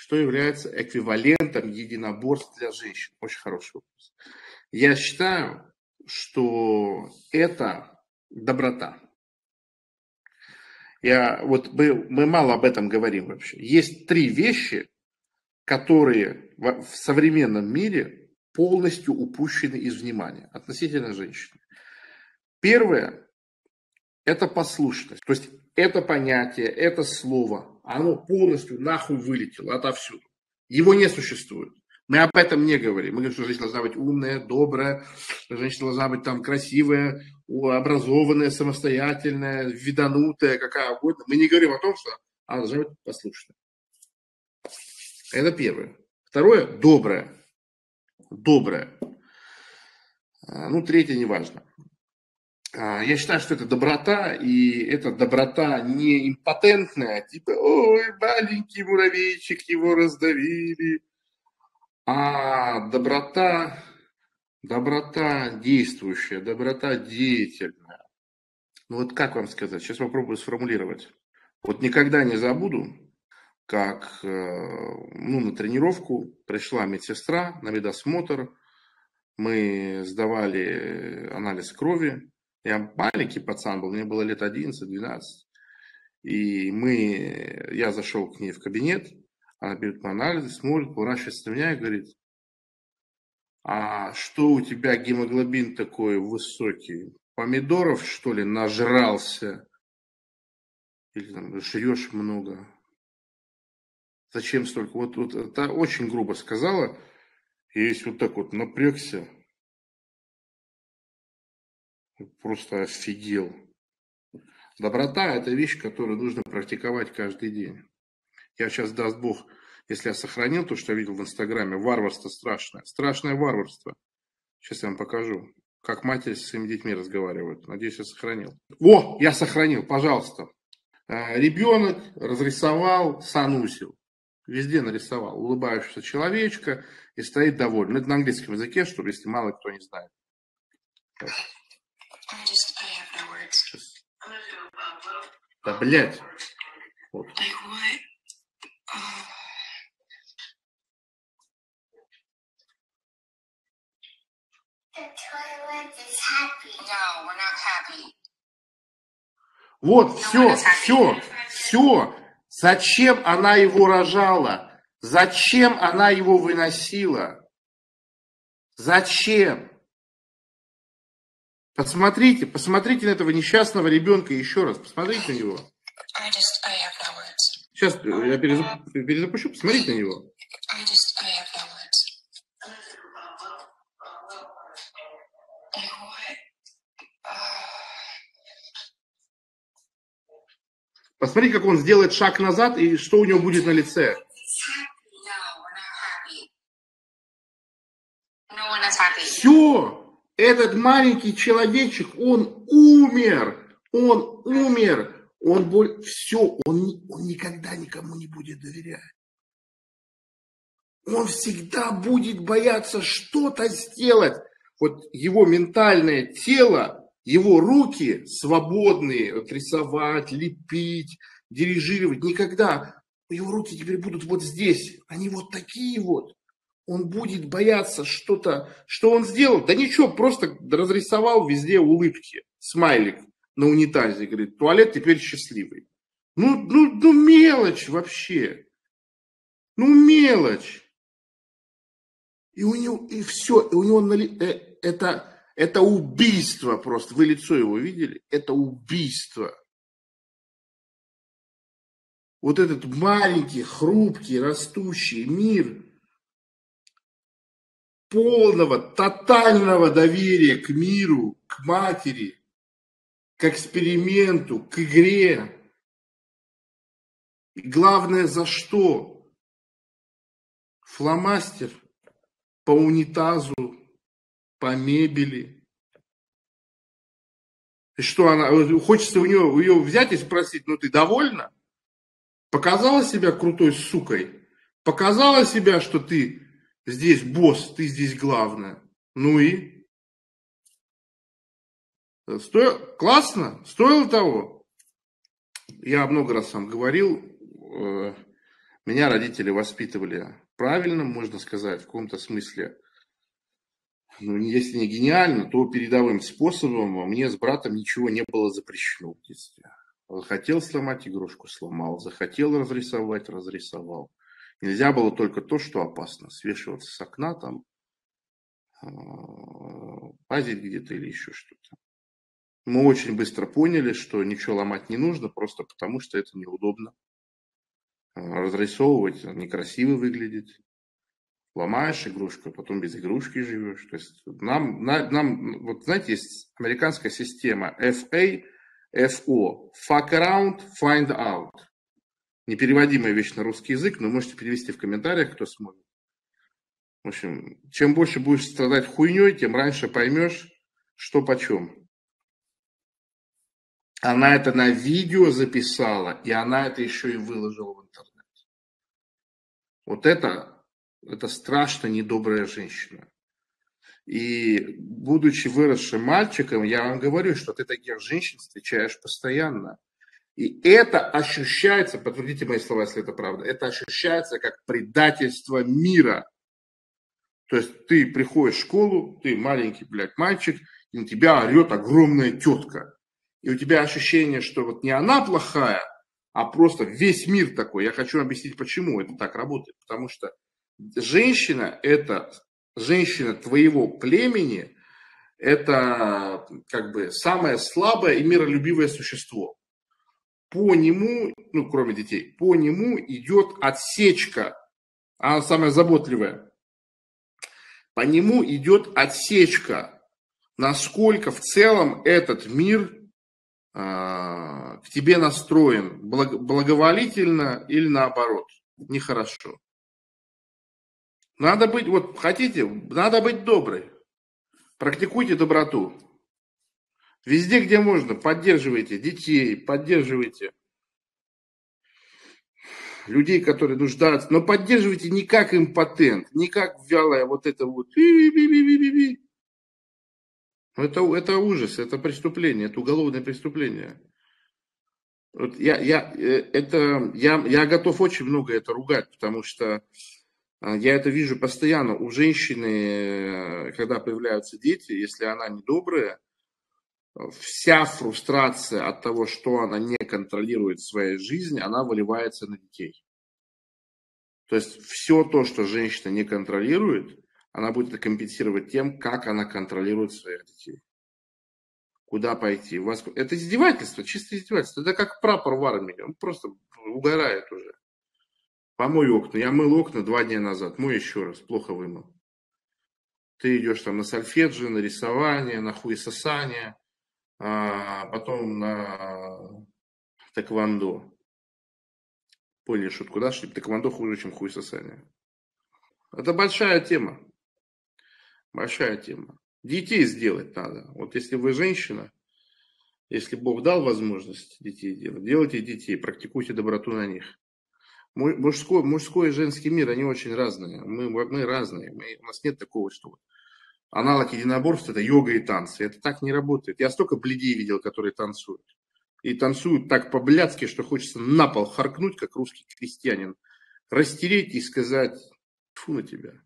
что является эквивалентом единоборств для женщин? Очень хороший вопрос. Я считаю, что это доброта. Я, вот мы, мы мало об этом говорим вообще. Есть три вещи, которые в, в современном мире полностью упущены из внимания относительно женщины. Первое – это послушность. То есть это понятие, это слово, оно полностью нахуй вылетело отовсюду. Его не существует. Мы об этом не говорим. Мы говорим, что женщина должна быть умная, добрая, женщина должна быть там красивая, образованная, самостоятельная, виданутая, какая угодно. Мы не говорим о том, что она должна быть послушная. Это первое. Второе – доброе. Доброе. А, ну, третье неважно. А, я считаю, что это доброта, и эта доброта не импотентная, типа, ой, маленький муравейчик, его раздавили, а доброта, доброта действующая, доброта деятельная. Ну вот как вам сказать, сейчас попробую сформулировать. Вот никогда не забуду, как э, ну, на тренировку пришла медсестра на медосмотр, мы сдавали анализ крови, я маленький пацан был, мне было лет 11-12. И мы, я зашел к ней в кабинет, она берет мой анализ, смотрит, поворачивается на меня и говорит, а что у тебя гемоглобин такой высокий? Помидоров, что ли, нажрался? Или там жрешь много? Зачем столько? Вот, вот это очень грубо сказала. И есть вот так вот напрягся. Просто офигел. Доброта – это вещь, которую нужно практиковать каждый день. Я сейчас, даст Бог, если я сохранил то, что я видел в Инстаграме, варварство страшное. Страшное варварство. Сейчас я вам покажу, как матери с своими детьми разговаривают. Надеюсь, я сохранил. О, я сохранил, пожалуйста. А, ребенок разрисовал санусил. Везде нарисовал улыбающегося человечка и стоит доволен. Это на английском языке, чтобы если мало кто не знает. Да, блядь. Вот. Вот, все, все, все. Зачем она его рожала? Зачем она его выносила? Зачем? Посмотрите, посмотрите на этого несчастного ребенка еще раз. Посмотрите на него. Сейчас я перезапущу, посмотрите на него. Посмотри, как он сделает шаг назад и что у него будет на лице. Все, этот маленький человечек, он умер, он умер, он боль, все, он, он никогда никому не будет доверять. Он всегда будет бояться что-то сделать. Вот его ментальное тело его руки свободные вот, рисовать, лепить, дирижировать. Никогда. Его руки теперь будут вот здесь. Они вот такие вот. Он будет бояться что-то, что он сделал. Да ничего, просто разрисовал везде улыбки. Смайлик на унитазе. Говорит, туалет теперь счастливый. Ну, ну, ну мелочь вообще. Ну мелочь. И у него, и все, и у него э, это это убийство просто. Вы лицо его видели? Это убийство. Вот этот маленький, хрупкий, растущий мир полного, тотального доверия к миру, к матери, к эксперименту, к игре. И главное, за что? Фломастер по унитазу по мебели. И что она, хочется у нее ее взять и спросить, ну ты довольна? Показала себя крутой сукой? Показала себя, что ты здесь босс, ты здесь главная? Ну и? Сто... Классно? Стоило того? Я много раз вам говорил, э, Меня родители воспитывали правильно, можно сказать, в каком-то смысле. Ну, если не гениально, то передовым способом мне с братом ничего не было запрещено в детстве. Захотел сломать игрушку, сломал. Захотел разрисовать, разрисовал. Нельзя было только то, что опасно. Свешиваться с окна там, пазить а, где-то или еще что-то. Мы очень быстро поняли, что ничего ломать не нужно, просто потому что это неудобно. А, разрисовывать некрасиво выглядит. Ломаешь игрушку, а потом без игрушки живешь. То есть нам, нам, вот знаете, есть американская система FA, FO, fuck around, find out. Непереводимая вещь на русский язык, но можете перевести в комментариях, кто сможет. В общем, чем больше будешь страдать хуйней, тем раньше поймешь, что почем. Она это на видео записала, и она это еще и выложила в интернет. Вот это, это страшно недобрая женщина. И будучи выросшим мальчиком, я вам говорю, что ты таких женщин встречаешь постоянно. И это ощущается, подтвердите мои слова, если это правда, это ощущается как предательство мира. То есть ты приходишь в школу, ты маленький, блядь, мальчик, и на тебя орет огромная тетка. И у тебя ощущение, что вот не она плохая, а просто весь мир такой. Я хочу объяснить, почему это так работает. Потому что женщина – это женщина твоего племени, это как бы самое слабое и миролюбивое существо. По нему, ну кроме детей, по нему идет отсечка, она самая заботливая. По нему идет отсечка, насколько в целом этот мир а, к тебе настроен благоволительно или наоборот, нехорошо. Надо быть, вот хотите, надо быть доброй. Практикуйте доброту. Везде, где можно, поддерживайте детей, поддерживайте людей, которые нуждаются, но поддерживайте не как импотент, не как вялая вот это вот. Это, это ужас, это преступление, это уголовное преступление. Вот я, я, э, это, я, я готов очень много это ругать, потому что а, я это вижу постоянно. У женщины, э, когда появляются дети, если она недобрая, вся фрустрация от того, что она не контролирует своей жизни, она выливается на детей. То есть все то, что женщина не контролирует, она будет это компенсировать тем, как она контролирует своих детей. Куда пойти? Вас... Это издевательство, чистое издевательство. Это как прапор в армии. Он просто угорает уже. Помой окна. Я мыл окна два дня назад. Мой еще раз. Плохо вымыл. Ты идешь там на сольфеджио, на рисование, на хуесосание, а потом на тэквондо. Поняли шутку, да? Что тэквондо хуже, чем хуесосание. Это большая тема. Большая тема. Детей сделать надо. Вот если вы женщина, если Бог дал возможность детей делать, делайте детей, практикуйте доброту на них. Мужской, мужской и женский мир, они очень разные. Мы, мы разные. Мы, у нас нет такого, что аналог единоборств это йога и танцы. Это так не работает. Я столько бледей видел, которые танцуют. И танцуют так по-блядски, что хочется на пол харкнуть, как русский крестьянин, растереть и сказать, фу на тебя.